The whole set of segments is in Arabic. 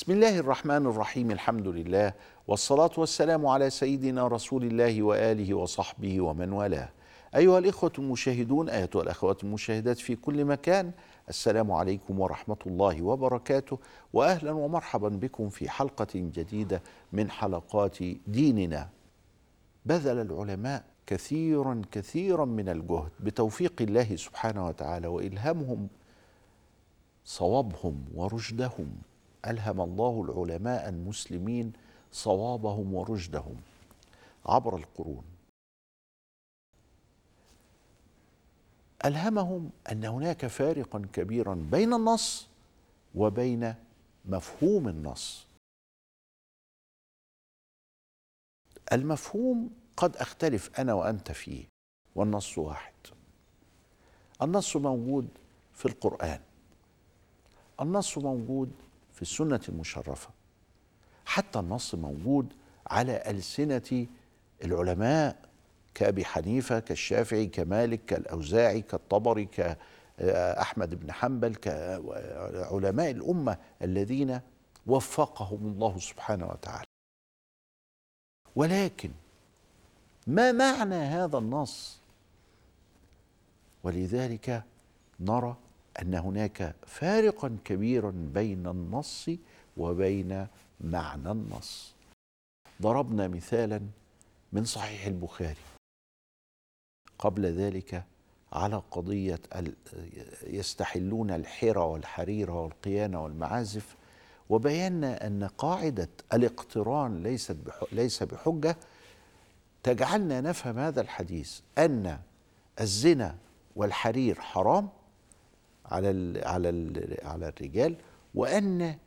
بسم الله الرحمن الرحيم الحمد لله والصلاة والسلام على سيدنا رسول الله وآله وصحبه ومن والاه أيها الإخوة المشاهدون أيتها الأخوات المشاهدات في كل مكان السلام عليكم ورحمة الله وبركاته وأهلا ومرحبا بكم في حلقة جديدة من حلقات ديننا بذل العلماء كثيرا كثيرا من الجهد بتوفيق الله سبحانه وتعالى وإلهامهم صوابهم ورشدهم ألهم الله العلماء المسلمين صوابهم ورشدهم عبر القرون. ألهمهم أن هناك فارقا كبيرا بين النص وبين مفهوم النص. المفهوم قد أختلف أنا وأنت فيه والنص واحد. النص موجود في القرآن. النص موجود في السنة المشرفة. حتى النص موجود على ألسنة العلماء كأبي حنيفة كالشافعي كمالك كالأوزاعي كالطبري كأحمد بن حنبل كعلماء الأمة الذين وفقهم الله سبحانه وتعالى. ولكن ما معنى هذا النص؟ ولذلك نرى أن هناك فارقا كبيرا بين النص وبين معنى النص. ضربنا مثالا من صحيح البخاري. قبل ذلك على قضية يستحلون الحرى والحرير والقيان والمعازف وبينا أن قاعدة الاقتران ليست ليس بحجة. تجعلنا نفهم هذا الحديث أن الزنا والحرير حرام على ال على ال على الرجال وأن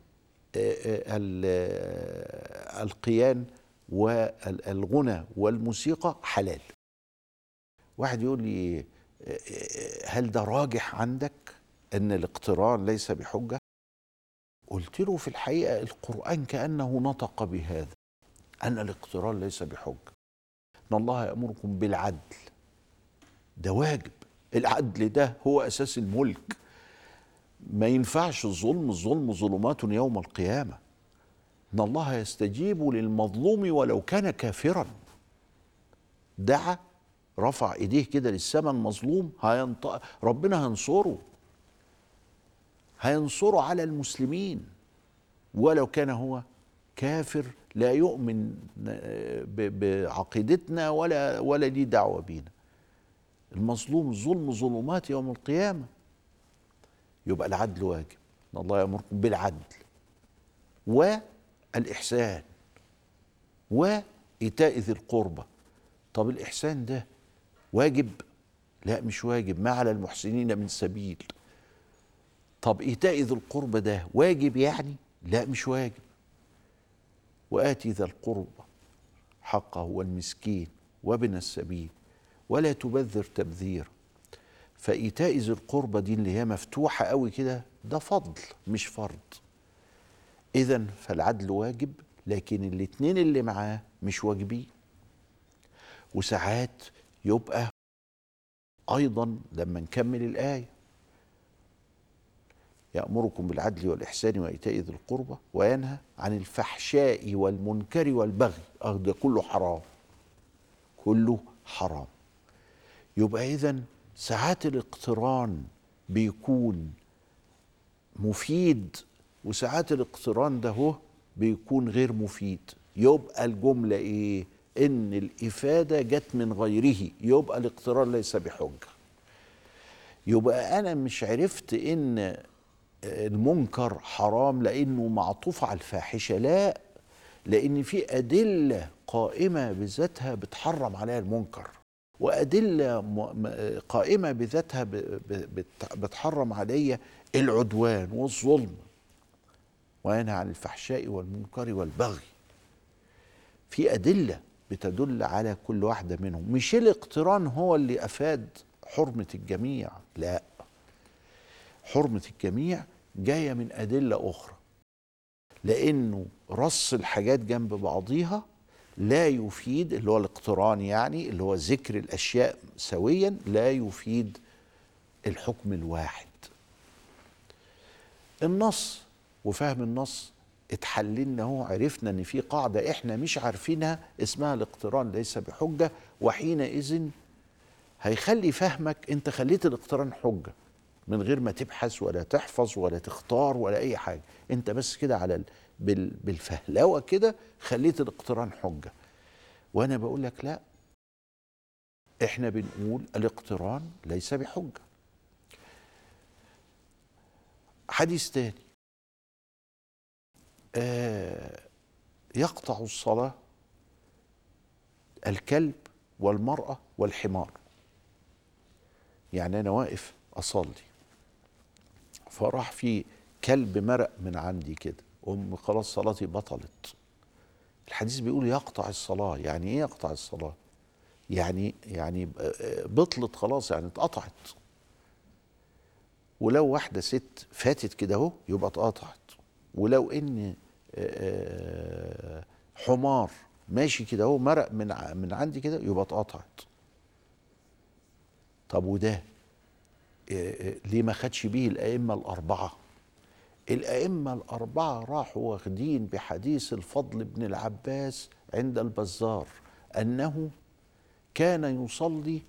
القيان والغنى والموسيقى حلال. واحد يقول لي هل ده راجح عندك أن الاقتران ليس بحجة؟ قلت له في الحقيقة القرآن كأنه نطق بهذا أن الاقتران ليس بحجة. إن الله يأمركم بالعدل. ده واجب. العدل ده هو أساس الملك. ما ينفعش الظلم الظلم ظلمات يوم القيامة. إن الله يستجيب للمظلوم ولو كان كافرا. دعا رفع إيديه كده للسماء المظلوم هينط... ربنا هينصره. هينصره على المسلمين. ولو كان هو كافر لا يؤمن بعقيدتنا ولا ولا ليه دعوة بينا. المظلوم ظلم ظلمات يوم القيامة. يبقى العدل واجب. إن الله يأمركم بالعدل والإحسان وإيتاء ذي القربى. طب الإحسان ده واجب؟ لا مش واجب. ما على المحسنين من سبيل. طب إيتاء ذي القربى ده واجب يعني؟ لا مش واجب. وآتي ذا القربى حقه والمسكين وابن السبيل ولا تبذر تبذيرا. فإيتاء ذي القربى دي اللي هي مفتوحة قوي كده ده فضل مش فرض. اذا فالعدل واجب لكن الاتنين اللي معاه مش واجبين. وساعات يبقى أيضا لما نكمل الآية. يأمركم بالعدل والإحسان وإيتاء ذي القربى وينهى عن الفحشاء والمنكر والبغي. أه ده كله حرام. كله حرام. يبقى إذا ساعات الاقتران بيكون مفيد وساعات الاقتران ده هو بيكون غير مفيد. يبقى الجملة إيه؟ إن الإفادة جت من غيره. يبقى الاقتران ليس بحجة. يبقى أنا مش عرفت إن المنكر حرام لأنه معطوف على الفاحشة. لا لأن في أدلة قائمة بذاتها بتحرم عليها المنكر. وأدلة قائمة بذاتها بتحرم عليا العدوان والظلم وينهى عن الفحشاء والمنكر والبغي. في أدلة بتدل على كل واحدة منهم. مش الاقتران هو اللي أفاد حرمة الجميع؟ لا. حرمة الجميع جاية من أدلة أخرى. لأنه رص الحاجات جنب بعضيها لا يفيد اللي هو الاقتران يعني اللي هو ذكر الأشياء سويا لا يفيد الحكم الواحد النص وفهم النص اتحللنا اهو عرفنا إن في قاعدة إحنا مش عارفينها اسمها الاقتران ليس بحجة وحينئذ هيخلي فهمك أنت خليت الاقتران حجة من غير ما تبحث ولا تحفظ ولا تختار ولا أي حاجة أنت بس كده على. بالفهلوة كده خليت الاقتران حجة. وأنا بقول لك لا. إحنا بنقول الاقتران ليس بحجة. حديث تاني. آه يقطع الصلاة الكلب والمرأة والحمار. يعني أنا واقف أصلي. فراح في كلب مرق من عندي كده. أم خلاص صلاتي بطلت. الحديث بيقول يقطع الصلاة. يعني إيه يقطع الصلاة؟ يعني يعني بطلت خلاص يعني اتقطعت. ولو واحدة ست فاتت كده أهو يبقى اتقطعت. ولو إن حمار ماشي كده أهو مرق من من عندي كده يبقى اتقطعت. طب وده؟ ليه ما خدش بيه الأئمة الأربعة؟ الأئمة الأربعة راحوا واخدين بحديث الفضل بن العباس عند البزار أنه كان يصلي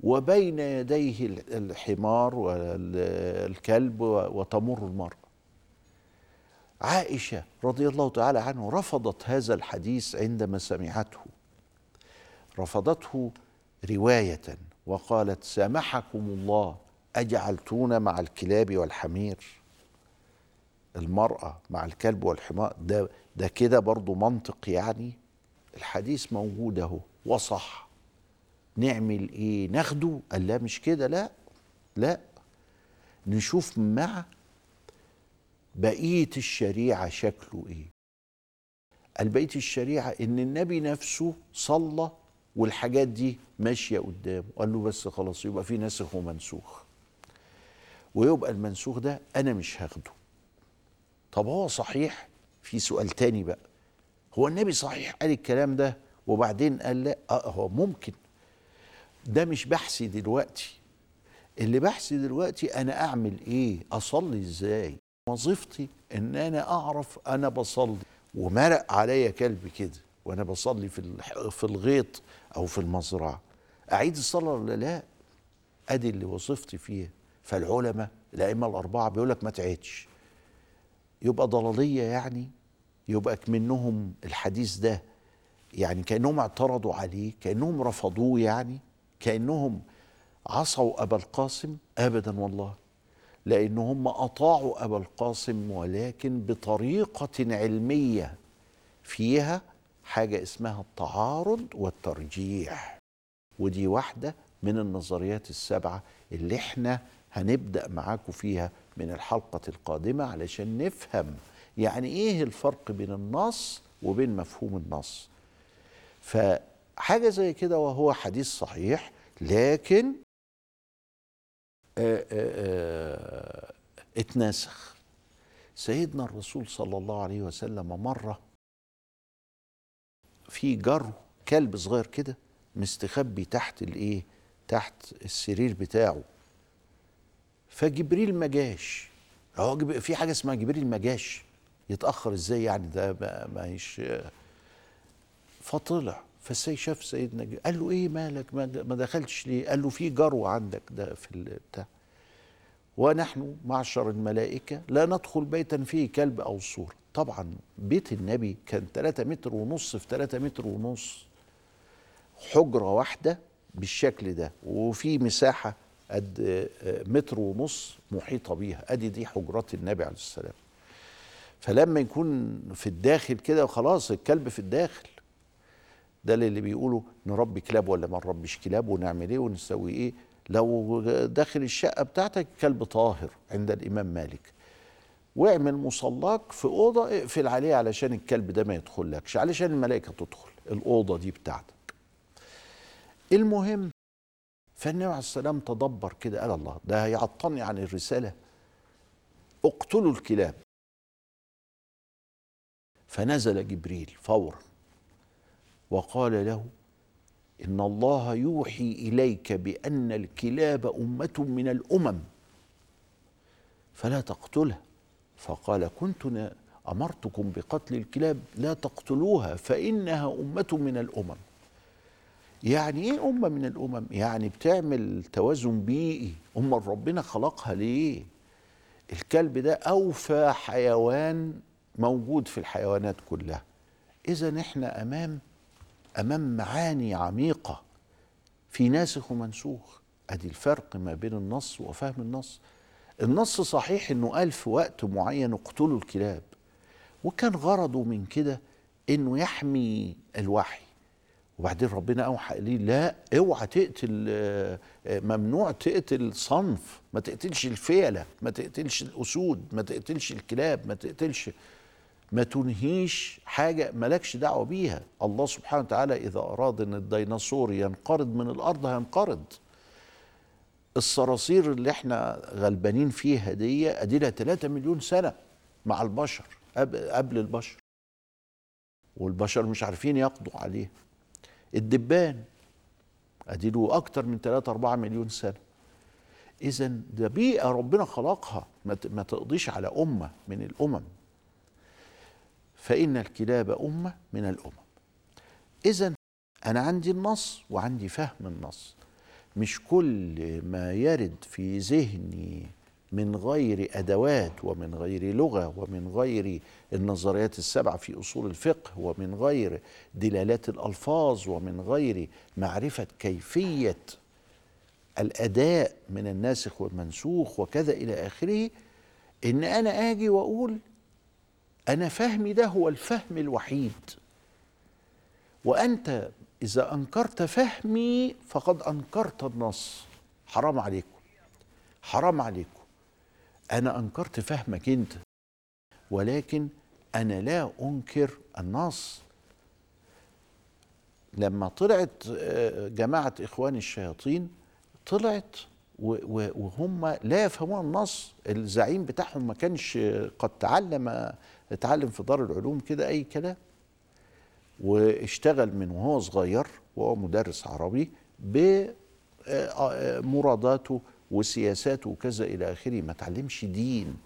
وبين يديه الحمار والكلب وتمر المرأة عائشة رضي الله تعالى عنه رفضت هذا الحديث عندما سمعته. رفضته رواية وقالت سامحكم الله أجعلتون مع الكلاب والحمير. المرأة مع الكلب والحمار ده ده كده برضو منطق يعني الحديث موجود اهو وصح. نعمل إيه؟ ناخده؟ قال لا مش كده لا لا. نشوف مع بقية الشريعة شكله إيه. قال بقية الشريعة إن النبي نفسه صلى والحاجات دي ماشية قدامه. قال له بس خلاص يبقى في ناسخ ومنسوخ. ويبقى المنسوخ ده أنا مش هاخده. طب هو صحيح؟ في سؤال تاني بقى. هو النبي صحيح قال الكلام ده وبعدين قال لا؟ آه هو ممكن. ده مش بحثي دلوقتي. اللي بحثي دلوقتي أنا أعمل إيه؟ أصلي إزاي؟ وظيفتي إن أنا أعرف أنا بصلي. ومرق عليا كلب كده وأنا بصلي في في الغيط أو في المزرعة. أعيد الصلاة ولا لا؟ أدي اللي وظيفتي فيها. فالعلماء الأئمة الأربعة بيقول لك ما تعيدش. يبقى ضلالية يعني يبقى منهم الحديث ده يعني كأنهم اعترضوا عليه كأنهم رفضوه يعني كأنهم عصوا أبا القاسم أبدا والله لأن هم أطاعوا أبا القاسم ولكن بطريقة علمية فيها حاجة اسمها التعارض والترجيح. ودي واحدة من النظريات السبعة اللي إحنا هنبدأ معاكم فيها من الحلقة القادمة علشان نفهم يعني إيه الفرق بين النص وبين مفهوم النص. فحاجة زي كده وهو حديث صحيح لكن آآ آآ اتناسخ سيدنا الرسول صلى الله عليه وسلم مرة في جرو كلب صغير كده مستخبي تحت الإيه؟ تحت السرير بتاعه. فجبريل ما جاش. هو في حاجة اسمها جبريل ما جاش. يتأخر إزاي يعني؟ ده ما هيش فطلع. فالسيد شاف سيدنا جبريل قال له إيه مالك؟ ما دخلتش ليه؟ قال له في جرو عندك ده في البتاع ونحن معشر الملائكة لا ندخل بيتا فيه كلب أو صورة طبعا بيت النبي كان 3 متر ونص في 3 متر ونص. حجرة واحدة بالشكل ده. وفي مساحة قد متر ونص محيطة بيها. ادي دي حجرات النبي عليه السلام فلما يكون في الداخل كده وخلاص الكلب في الداخل. ده اللي بيقولوا نربي كلاب ولا ما نربيش كلاب ونعمل إيه ونسوي إيه. لو داخل الشقة بتاعتك كلب طاهر عند الإمام مالك. واعمل مصلاك في أوضة اقفل عليه علشان الكلب ده ما يدخلكش علشان الملائكة تدخل الأوضة دي بتاعتك. المهم فالنبي عليه السلام تدبر كده قال الله ده هيعطلني عن الرسالة. اقتلوا الكلاب. فنزل جبريل فورا وقال له إن الله يوحي إليك بأن الكلاب أمة من الأمم. فلا تقتلها فقال كنت أمرتكم بقتل الكلاب لا تقتلوها فإنها أمة من الأمم. يعني إيه أمة من الأمم؟ يعني بتعمل توازن بيئي. امال ربنا خلقها ليه؟ الكلب ده أوفى حيوان موجود في الحيوانات كلها. إذا إحنا أمام أمام معاني عميقة. في ناسخ ومنسوخ. أدي الفرق ما بين النص وفهم النص. النص صحيح إنه قال في وقت معين اقتلوا الكلاب. وكان غرضه من كده إنه يحمي الوحي. وبعدين ربنا أوحى إليه لا اوعى تقتل آه، آه، ممنوع تقتل صنف ما تقتلش الفيلة ما تقتلش الأسود ما تقتلش الكلاب ما تقتلش ما تنهيش حاجة مالكش دعوة بيها. الله سبحانه وتعالى إذا أراد أن الديناصور ينقرض من الأرض هينقرض. الصراصير اللي إحنا غلبانين فيها دي اديلها 3 مليون سنة مع البشر قبل البشر. والبشر مش عارفين يقضوا عليه الدبان. أديله أكتر من 3 4 مليون سنة. اذا ده بيئة ربنا خلقها. ما تقضيش على أمة من الأمم. فإن الكلاب أمة من الأمم. اذا أنا عندي النص وعندي فهم النص. مش كل ما يرد في ذهني من غير أدوات ومن غير لغة ومن غير النظريات السبعة في أصول الفقه ومن غير دلالات الألفاظ ومن غير معرفة كيفية الأداء من الناسخ والمنسوخ وكذا إلى آخره إن أنا آجي وأقول أنا فهمي ده هو الفهم الوحيد. وأنت إذا أنكرت فهمي فقد أنكرت النص. حرام عليكم. حرام عليكم. أنا أنكرت فهمك أنت ولكن أنا لا أنكر النص. لما طلعت آه، جماعة اخوان الشياطين طلعت وهم لا يفهمون النص. الزعيم بتاعهم ما كانش قد تعلم اتعلم في دار العلوم كده أي كلام واشتغل من وهو صغير وهو مدرس عربي بمراداته وسياساته وكذا إلى آخره ما تعلمش دين.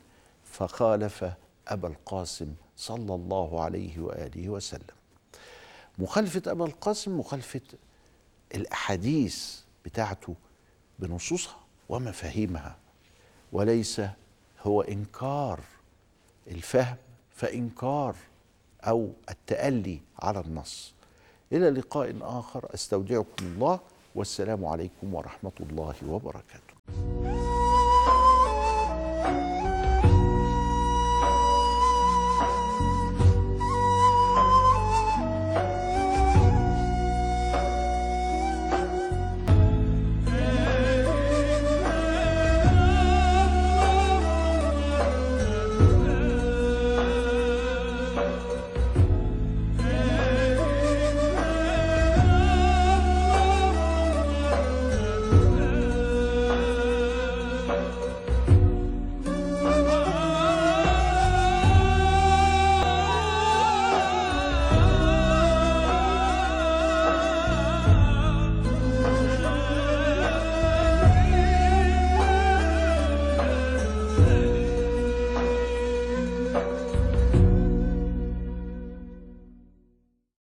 فخالف أبا القاسم صلى الله عليه وآله وسلم. مخالفة أبا القاسم مخالفة الأحاديث بتاعته بنصوصها ومفاهيمها. وليس هو إنكار الفهم فإنكار أو التألي على النص. إلى لقاء آخر أستودعكم الله والسلام عليكم ورحمة الله وبركاته. え?